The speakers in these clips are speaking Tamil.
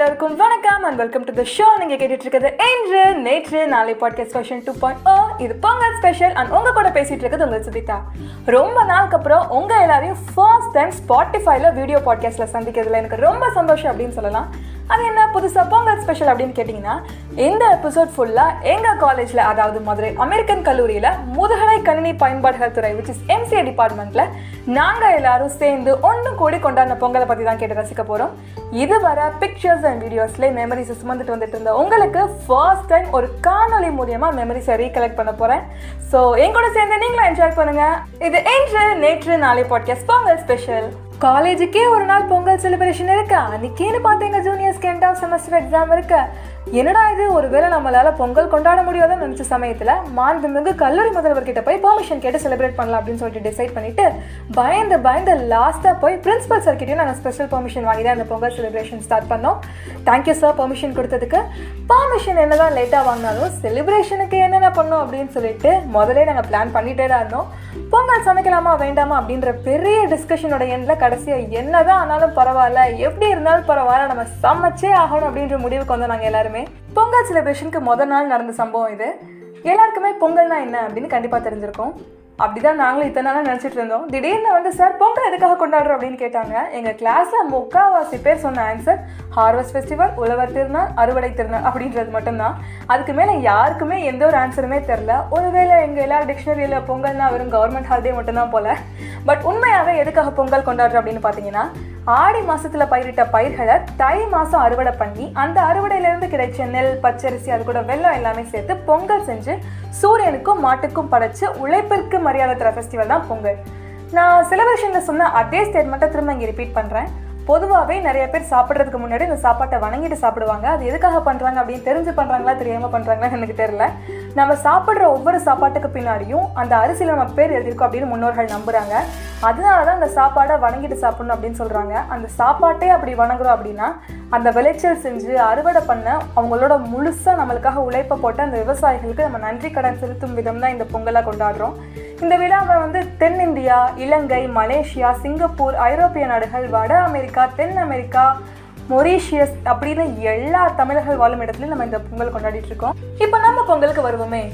எல்லாருக்கும் வணக்கம் and welcome to the show நீங்க கேட்டுட்டு இருக்கிறது Indru Netru Naalai podcast special two point O இது பொங்கல் ஸ்பெஷல் அண்ட் உங்க கூட பேசிட்டு இருக்கிறது உங்கள் சுதிதா ரொம்ப நாளுக்கு அப்புறம் உங்க எல்லாரையும் ஃபர்ஸ்ட் டைம் ஸ்பாட்டிஃபைல வீடியோ பாட்காஸ்ட்ல சந்திக்கிறதுல எனக்கு ரொம்ப சந்தோஷம் அப்படின்னு சொல்லலாம். அது என்ன புதுசாக பொங்கல் ஸ்பெஷல் அப்படின்னு கேட்டிங்கன்னா இந்த எபிசோட் ஃபுல்லாக எங்கள் காலேஜில் அதாவது மதுரை அமெரிக்கன் கல்லூரியில் முதுகலை கணினி பயன்பாடுகள் துறை விச் இஸ் எம்சிஏ டிபார்ட்மெண்ட்டில் நாங்கள் எல்லாரும் சேர்ந்து ஒன்று கூடி கொண்டாடின பொங்கலை பற்றி தான் கேட்டு ரசிக்க இது வர பிக்சர்ஸ் அண்ட் வீடியோஸ்லேயே மெமரிஸ் சுமந்துட்டு வந்துட்டு இருந்த உங்களுக்கு ஃபர்ஸ்ட் டைம் ஒரு காணொலி மூலியமாக மெமரிஸை ரீகலெக்ட் பண்ண போகிறேன் ஸோ என் கூட சேர்ந்து நீங்களும் என்ஜாய் பண்ணுங்கள் இது இன்று நேற்று நாளை பாட்காஸ்ட் பொங்கல் ஸ்பெஷல் காலேஜுக்கே ஒரு நாள் பொங்கல் செலிப்ரேஷன் இருக்கு. அன்னைக்கேன்னு பார்த்து எங்க ஜூனியர்ஸ்க்கு எண்ட் ஆஃப் செமஸ்டர் எக்ஸாம் இருக்கு. என்னடா இது? ஒருவேளை நம்மளால பொங்கல் கொண்டாட முடியாதுன்னு நினச்ச சமயத்தில் மாண்புமிகு கல்லூரி முதல்வர் கிட்ட போய் பெர்மிஷன் கேட்டு செலிப்ரேட் பண்ணலாம் அப்படின்னு சொல்லிட்டு டிசைட் பண்ணிட்டு பயந்து பயந்து லாஸ்ட்டாக போய் பிரின்ஸிபல் சார் நாங்கள் ஸ்பெஷல் பெர்மிஷன் வாங்கி தான் இந்த பொங்கல் செலிப்ரேஷன் ஸ்டார்ட் பண்ணோம். தேங்க்யூ சார் பெர்மிஷன் கொடுத்ததுக்கு. பெர்மிஷன் என்னதான் லேட்டாக வாங்கினாலும் செலிப்ரேஷனுக்கு என்னென்ன பண்ணோம் அப்படின்னு சொல்லிட்டு முதலே நாங்கள் பிளான் பண்ணிகிட்டே தான் இருந்தோம். பொங்கல் சமைக்கலாமா வேண்டாமா அப்படின்ற பெரிய டிஸ்கஷனோட எண்டில் கடைசியாக என்னதான் ஆனாலும் பரவாயில்ல எப்படி இருந்தாலும் பரவாயில்ல நம்ம சமைச்சே ஆகணும் அப்படின்ற முடிவுக்கு வந்தோம் நாங்கள் எல்லாருமே. பொங்கல் செலிப்ரேஷனுக்கு முதல் நாள் நடந்த சம்பவம் இது. எல்லாருக்குமே பொங்கல்னா என்ன அப்படின்னு கண்டிப்பாக தெரிஞ்சிருக்கும். அப்படிதான் நாங்களும் இத்தனை நாளாக நினச்சிட்டு இருந்தோம். திடீர்னு வந்து சார் பொங்கல் எதுக்காக கொண்டாடுறோம்? அப்படின்னு கேட்டாங்க. எங்கள் கிளாஸில் முக்காவாசி பேர் சொன்ன ஆன்சர் ஹார்வெஸ்ட் ஃபெஸ்டிவல் உழவர் திருநாள் அறுவடை திருநாள் அப்படின்றது மட்டும்தான். அதுக்கு மேலே யாருக்குமே எந்த ஒரு ஆன்சருமே தெரில. ஒருவேளை எங்கள் எல்லா டிக்ஷனரியில் பொங்கல்னா வெறும் கவர்மெண்ட் ஹாலிடே மட்டும்தான் போல. பட் உண்மையாகவே எதுக்காக பொங்கல் கொண்டாடுறோம் அப்படின்னு பார்த்தீங்கன்னா ஆடி மாசத்துல பயிரிட்ட பயிர்களை தை மாசம் அறுவடை பண்ணி அந்த அறுவடையிலிருந்து கிடைச்ச நெல் பச்சரிசி அது கூட வெள்ளம் எல்லாமே சேர்த்து பொங்கல் செஞ்சு சூரியனுக்கும் மாட்டுக்கும் படைச்சு உழைப்பிற்கு மரியாதை தர ஃபெஸ்டிவல் தான் பொங்கல். நான் செலிப்ரேஷன்ல சொன்ன அதே ஸ்டேட்மெண்ட்டை திரும்ப இங்கே ரிப்பீட் பண்றேன். பொதுவாகவே நிறைய பேர் சாப்பிட்றதுக்கு முன்னாடி இந்த சாப்பாட்டை வணங்கிட்டு சாப்பிடுவாங்க. அது எதுக்காக பண்ணுறாங்க அப்படின்னு தெரிஞ்சு பண்ணுறாங்களா தெரியாமல் பண்ணுறாங்களா எனக்கு தெரியல. நம்ம சாப்பிட்ற ஒவ்வொரு சாப்பாட்டுக்கு பின்னாடியும் அந்த அரிசியில் நம்ம பேர் எழுதியிருக்கோம் அப்படின்னு முன்னோர்கள் நம்புகிறாங்க அதனால தான் அந்த சாப்பாடை வணங்கிட்டு சாப்பிடணும் அப்படின்னு சொல்கிறாங்க அந்த சாப்பாட்டே அப்படி வணங்குறோம் அப்படின்னா அந்த விளைச்சல் செஞ்சு அறுவடை பண்ண அவங்களோட முழுசாக நம்மளுக்காக உழைப்பை போட்ட அந்த விவசாயிகளுக்கு நம்ம நன்றி கடன் செலுத்தும் விதம் தான் இந்த பொங்கலாக கொண்டாடுறோம். இந்த விழாவை வந்து தென்னிந்தியா இலங்கை மலேசியா சிங்கப்பூர் ஐரோப்பிய நாடுகள் வட அமெரிக்கா தென் அமெரிக்கா மொரீஷியஸ் அப்படின்னு எல்லா தமிழர்கள் வாழும் இடத்துலையும் நம்ம இந்த பொங்கல் கொண்டாடிட்டு இருக்கோம் இப்போ நம்ம பொங்கலுக்கு வருவோமே.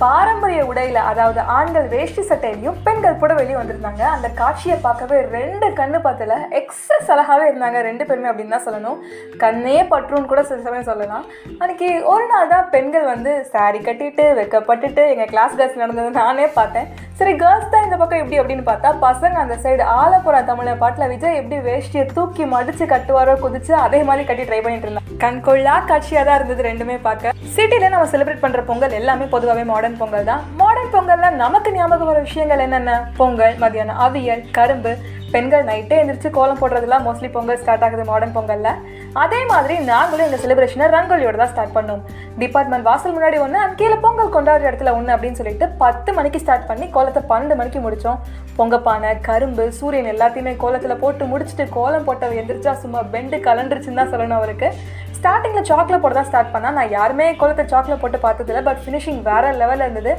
பாரம்பரிய உடையில அதாவது ஆண்கள் வேஷ்டி சட்டையிலையும் பெண்கள் புடவையிலையும் வந்திருந்தாங்க. அந்த காட்சியை பார்க்கவே ரெண்டு கண்ணு பார்த்தல எக்ஸஸ் அழகாவே இருந்தாங்க ரெண்டு பேருமே அப்படின்னு தான் சொல்லணும். கண்ணே பற்றுன்னு கூட சில சமயம் சொல்லலாம். அன்னைக்கு ஒரு நாள் தான் பெண்கள் வந்து சாரி கட்டிட்டு வெக்கப்பட்டுட்டு எங்கள் கிளாஸ் கேர்ள்ஸ் நடந்தது நானே பார்த்தேன். சரி கேர்ள்ஸ் தான் இந்த பக்கம் எப்படி அப்படின்னு பார்த்தா பசங்க அந்த சைடு ஆலப்புறா தமிழ பாட்டில் விஜய் எப்படி வேஷ்டியை தூக்கி மடிச்சு கட்டுவாரோ குதிச்சு அதே மாதிரி கட்டி ட்ரை பண்ணிட்டு இருந்தாங்க கண்கொள்ளா காட்சியாக தான் இருந்தது ரெண்டுமே பார்க்க. சிட்டில நம்ம செலிப்ரேட் பண்ற பொங்கல் எல்லாமே பொதுவாகவே மாடர்ன் பொங்கல் தான். மாடர்ன் பொங்கல்ல நமக்கு ஞாபகம் வர விஷயங்கள் என்னென்ன? பொங்கல் மதியானம் அவியல் கரும்பு. பெண்கள் நைட்டே எந்திரிச்சு கோலம் போடுறதுலாம் மோஸ்ட்லி பொங்கல் ஸ்டார்ட் ஆகுது மாடர்ன் பொங்கல்ல. அதே மாதிரி நாங்களும் இந்த செலிப்ரேஷனை ரங்கோலியோட தான் ஸ்டார்ட் பண்ணோம். டிபார்ட்மெண்ட் வாசல் முன்னாடி ஒன்று அண்ட் கீழே பொங்கல் கொண்டாடுற இடத்துல ஒன்று அப்படின்னு சொல்லிட்டு பத்து மணிக்கு ஸ்டார்ட் பண்ணி கோலத்தை பன்னெண்டு மணிக்கு முடித்தோம் பொங்கப்பானை கரும்பு சூரியன் எல்லாத்தையுமே கோலத்தில் போட்டு முடிச்சுட்டு கோலம் போட்டவ எந்திரிச்சா சும்மா பெண்டு கலண்டுருச்சுன்னு தான் சொல்லணும் அவருக்கு. ஸ்டார்டிங்கில் சாக்லேட் போட தான் ஸ்டார்ட் பண்ணால் நான் யாருமே கோலத்தை சாக்லேட் போட்டு பார்த்ததில்ல பட் ஃபினிஷிங் வேறு லெவலில் இருந்தது.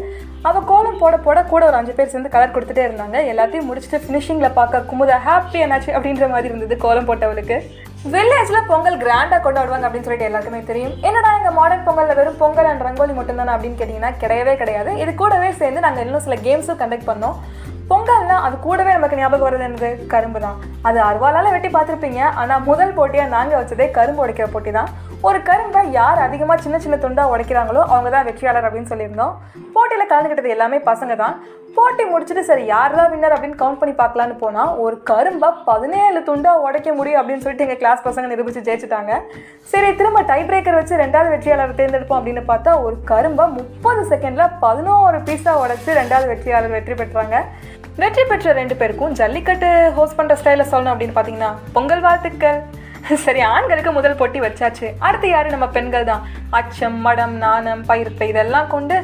அவள் கோலம் போட போட கூட ஒரு அஞ்சு பேர் சேர்ந்து கலர் கொடுத்துட்டே இருந்தாங்க. எல்லாத்தையும் முடிச்சுட்டு ஃபினிஷிங்கில் பார்க்க குமுத ஹாப்பி என்னாச்சு அப்படின்ற மாதிரி இருந்தது கோலம் போட்டவளுக்கு. வில்லேஜில் பொங்கல் கிராண்டாக கொண்டாடுவாங்க அப்படின்னு சொல்லிட்டு எல்லாருக்குமே தெரியும். என்னடா மாடர்ன் பொங்கலில் வெறும் பொங்கல் அண்ட் ரங்கோலி மட்டும்தானே அப்படின்னு கேட்டிங்கன்னா கிடையவே கிடையாது. இது கூடவே சேர்ந்து நாங்கள் இன்னும் சில கேம்ஸும் கண்டக்ட் பண்ணோம். பொங்கல்னா அது கூடவே நமக்கு ஞாபகம் வருது எனக்கு கரும்பு தான் அது அருவாலால் வெட்டி பார்த்துருப்பீங்க. ஆனால் முதல் போட்டியாக நாங்கள் வச்சதே கரும்பு உடைக்கிற போட்டி தான் ஒரு கரும்பை யார் அதிகமாக சின்ன சின்ன துண்டாக உடைக்கிறாங்களோ அவங்க தான் வெற்றியாளர் அப்படின்னு சொல்லியிருந்தோம். போட்டியில் கலந்துக்கிட்டது எல்லாமே பசங்க தான் போட்டி முடிச்சுட்டு சரி யார் தான் வின்னர் அப்படின்னு கவுண்ட் பண்ணி பார்க்கலான்னு போனால் ஒரு கரும்பை பதினேழு துண்டாக உடைக்க முடியும் அப்படின்னு சொல்லிட்டு எங்கள் கிளாஸ் பசங்க நிரூபித்து ஜெயிச்சிட்டாங்க. சரி திரும்ப டை பிரேக்கர் வச்சு ரெண்டாவது வெற்றியாளர் தேர்ந்தெடுப்போம் அப்படின்னு பார்த்தா ஒரு கரும்பை முப்பது செகண்டில் பதினோரு பீஸாக உடைச்சு ரெண்டாவது வெற்றியாளர் வெற்றி பெற்றாங்க. வெற்றி பெற்ற ரெண்டு பேருக்கும் ஜல்லிக்கட்டு ஹோஸ்ட் பண்ணுற ஸ்டைலில் சொல்லணும் அப்படின்னு பார்த்தீங்கன்னா பொங்கல் வாழ்த்துக்கள். சரி ஆண்களுக்கு முதல் போட்டி வச்சாச்சு. அடுத்து யாரு? நம்ம பெண்கள் தான் அச்சம் மடம் நாணம் பயிர்த்தை இதெல்லாம் கொண்டு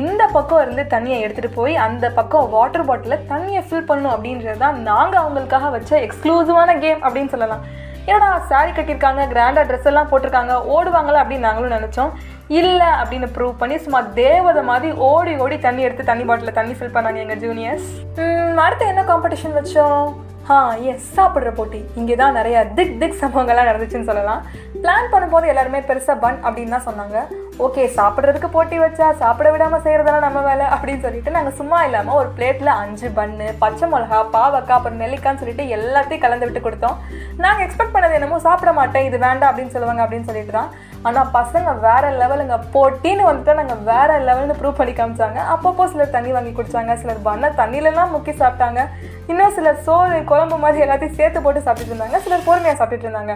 இந்த பக்கம் இருந்து தண்ணியை எடுத்துகிட்டு போய் அந்த பக்கம் வாட்டர் பாட்டிலில் தண்ணியை ஃபில் பண்ணணும் அப்படின்றது தான் நாங்கள் அவங்களுக்காக வச்ச எக்ஸ்க்ளூசிவான கேம் அப்படின்னு சொல்லலாம். ஏன்னா சாரி கட்டியிருக்காங்க கிராண்டாக ட்ரெஸ் எல்லாம் போட்டிருக்காங்க ஓடுவாங்களா அப்படின்னு நாங்களும் நினச்சோம். இல்லை அப்படின்னு ப்ரூவ் பண்ணி சும்மா தேவதை மாதிரி ஓடி ஓடி தண்ணி எடுத்து தண்ணி பாட்டிலில் தண்ணி ஃபில் பண்ணாங்க எங்கள் ஜூனியர்ஸ் அடுத்து என்ன காம்படிஷன் வச்சோம்? ஆ எஸ் சாப்பிட்ற போட்டி. இங்கே தான் நிறைய திக் திக் சம்பவங்கள்லாம் நடந்துச்சுன்னு சொல்லலாம். பிளான் பண்ணும்போது எல்லாருமே பெருசாக பன் அப்படின்னு தான் சொன்னாங்க. ஓகே சாப்பிட்றதுக்கு போட்டி வச்சா சாப்பிட விடாமல் செய்கிறதெல்லாம் நம்ம வேலை அப்படின்னு சொல்லிட்டு நாங்கள் சும்மா இல்லாமல் ஒரு பிளேட்டில் அஞ்சு பன்னு பச்சை மிளகா பாவக்காய் அப்புறம் நெல்லிக்கான்னு சொல்லிட்டு எல்லாத்தையும் கலந்து விட்டு கொடுத்தோம். நாங்கள் எக்ஸ்பெக்ட் பண்ணது என்னமோ சாப்பிட மாட்டேன் இது வேண்டாம் அப்படின்னு சொல்லுவாங்க அப்படின்னு சொல்லிட்டு தான் ஆனால் பசங்க வேறு லெவலுங்க போட்டின்னு வந்துட்டு நாங்கள் வேற லெவல்னு ப்ரூவ் பண்ணி காமிச்சாங்க. அப்பப்போ சிலர் தண்ணி வாங்கி குடிச்சாங்க. சிலர் பண்ண தண்ணியிலலாம் முக்கி சாப்பிட்டாங்க. இன்னும் சிலர் சோறு குழம்பு மாதிரி எல்லாத்தையும் சேர்த்து போட்டு சாப்பிட்டுட்டு இருந்தாங்க. சிலர் பொறுமையாக சாப்பிட்டுட்டு இருந்தாங்க.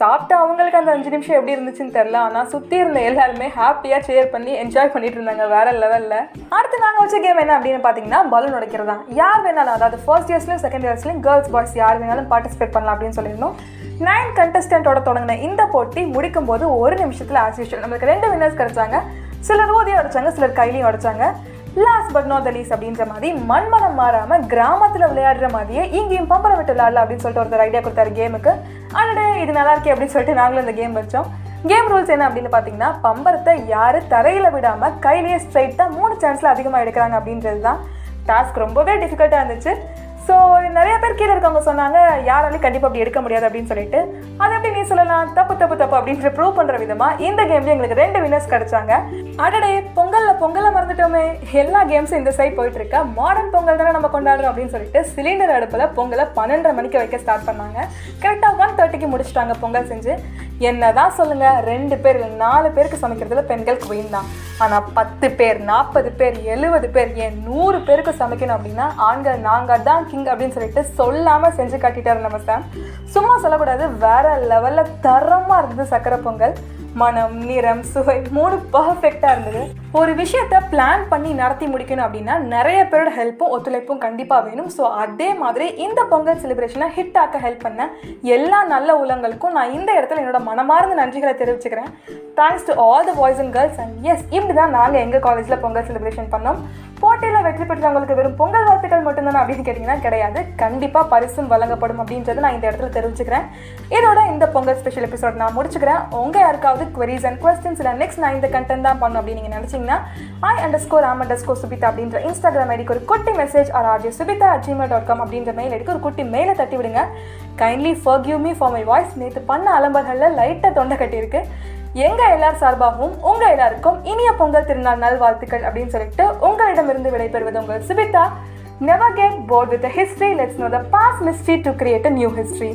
சாப்பிட்டு அவங்களுக்கு அந்த அஞ்சு நிமிஷம் எப்படி இருந்துச்சுன்னு தெரில ஆனால் சுற்றி இருந்த எல்லாருமே ஹாப்பியாக ஷேர் பண்ணி என்ஜாய் பண்ணிட்டு இருந்தாங்க வேற லெவலில் அடுத்து நாங்கள் வச்ச கேம் என்ன அப்படின்னு பார்த்தீங்கன்னா பலூன் உடைக்கிறது தான். யார் வேணாலும் அதாவது ஃபர்ஸ்ட் இயர்ஸ்லையும் செகண்ட் இயர்ஸ்லையும் கேர்ள்ஸ் பாய்ஸ் யார் வேணாலும் பார்ட்டிசிபேட் பண்ணலாம் அப்படின்னு சொல்லியிருந்தோம். நைன் கண்டஸ்டன்ட்டோட தொடங்கின இந்த போட்டி முடிக்கும் போது ஒரு நிமிஷத்தில் ஆஸ் யூஷுவல் நம்மளுக்கு ரெண்டு வின்னர்ஸ் கிடச்சாங்க. சிலர் ஊதியம் உடைச்சாங்க சிலர் கையிலையும் உடைச்சாங்க லாஸ்ட் பட் நாட் த அப்படின்ற மாதிரி மண்மனம் மாறாமல் கிராமத்தில் விளையாடுற மாதிரியே இங்கேயும் பம்பரை விட்டு விளையாடல அப்படின்னு சொல்லிட்டு ஒருத்தர் ஐடியா கொடுத்தாரு கேமுக்கு அடடே இது நல்லா இருக்கே அப்படின்னு சொல்லிட்டு நாங்களும் இந்த கேம் வச்சோம். கேம் ரூல்ஸ் என்ன அப்படின்னு பார்த்தீங்கன்னா பம்பரத்தை யாரு தரையில் விடாமல் கையிலேயே ஸ்ட்ரைட்டாக மூணு சான்ஸில் அதிகமாக எடுக்கிறாங்க அப்படின்றது தான் டாஸ்க் ரொம்பவே டிஃபிகல்ட்டாக இருந்துச்சு. ஸோ நிறைய பேர் கீழே இருக்கவங்க சொன்னாங்க யாராலையும் கண்டிப்பாக அப்படி எடுக்க முடியாது அப்படின்னு சொல்லிட்டு. அதை எப்படி நீ சொல்லலாம்? தப்பு தப்பு தப்பு அப்படின்ற ப்ரூவ் பண்ணுற விதமாக இந்த கேம்லேயும் எங்களுக்கு ரெண்டு வினர்ஸ் கிடைச்சாங்க. அடடே பொங்கலில் பொங்கலை மறந்துட்டோமே. எல்லா கேம்ஸும் இந்த சைட் போயிட்டு இருக்கா? மாடர்ன் பொங்கல் தானே நம்ம கொண்டாடுறோம் அப்படின்னு சொல்லிட்டு சிலிண்டர் அடுப்பில் பொங்கலை பன்னெண்டரை மணிக்கு வைக்க ஸ்டார்ட் பண்ணாங்க. கரெக்டாக ஒன் தேர்ட்டிக்கு முடிச்சிட்டாங்க பொங்கல் செஞ்சு. என்னதான் சொல்லுங்க ரெண்டு பேர் இல்லை நாலு பேருக்கு சமைக்கிறதுல பெண்கள் குயின் தான். ஆனால் பத்து பேர் நாற்பது பேர் எழுபது பேர் ஏன் நூறு பேருக்கு சமைக்கணும் அப்படின்னா ஆண்கள் நாங்கள் தான் கிங் அப்படின்னு சொல்லிட்டு சொல்லாமல் செஞ்சு காட்டிட்டார் நம்ம சாம். சும்மா சொல்லக்கூடாது வேற லெவலில் தரமாக இருந்தது சக்கரை பொங்கல். மனம் நிறம் சுவை மூணு பர்ஃபெக்டாக இருந்தது. ஒரு விஷயத்த பிளான் பண்ணி நடத்தி முடிக்கணும் அப்படின்னா நிறைய பேரோட ஹெல்ப்பும் ஒத்துழைப்பும் கண்டிப்பாக வேணும். ஸோ அதே மாதிரி இந்த பொங்கல் செலிப்ரேஷனை ஹிட் ஆக்க ஹெல்ப் பண்ண எல்லா நல்ல உலங்களுக்கும் நான் இந்த இடத்துல என்னோட மனமார்ந்த நன்றிகளை தெரிவிச்சுக்கிறேன். Thanks to all the boys and girls and yes இப்படி தான் நாங்கள் எங்கள் காலேஜில் பொங்கல் செலிப்ரேஷன் பண்ணோம். போட்டியில் வெற்றி பெற்றவங்களுக்கு வெறும் பொங்கல் வாழ்த்துக்கள் மட்டும்தானே அப்படின்னு கேட்டிங்கன்னா கிடையாது. கண்டிப்பாக பரிசும் வழங்கப்படும் அப்படின்றத நான் இந்த இடத்துல தெரிஞ்சுக்கிறேன் இதோட இந்த பொங்கல் ஸ்பெஷல் எபிசோட் நான் முடிச்சுக்கிறேன். உங்கள் யாருக்காவது queries அண்ட் கொஸ்டின்ஸ் இல்லை நெக்ஸ்ட் நான் இந்த கண்டென்ட் தான் பண்ணணும் அப்படின்னு நீங்கள் நினச்சிங்கன்னா I underscore am underscore Subitha அப்படின்ற இன்ஸ்டாகிராம் ஐடிக்கு ஒரு குட்டி message R RG Subitha at Gmail dot com அப்படின்ற மெயில் ஐடிக்கு ஒரு குட்டி மெயிலை தட்டி விடுங்க. Kindly forgive me for my voice நேற்று பண்ண அலம்பர்களில் லைட்டாக தொண்டை கட்டியிருக்கு. எங்க எல்லார் சார்பாகவும் உங்க எல்லாருக்கும் இனிய பொங்கல் திருநாள் நல்வாழ்த்துக்கள் அப்படின்னு சொல்லிட்டு உங்களிடமிருந்து விடைபெறுவது உங்கள் Subitha. Never get bored with history let's know the past mystery to create a new history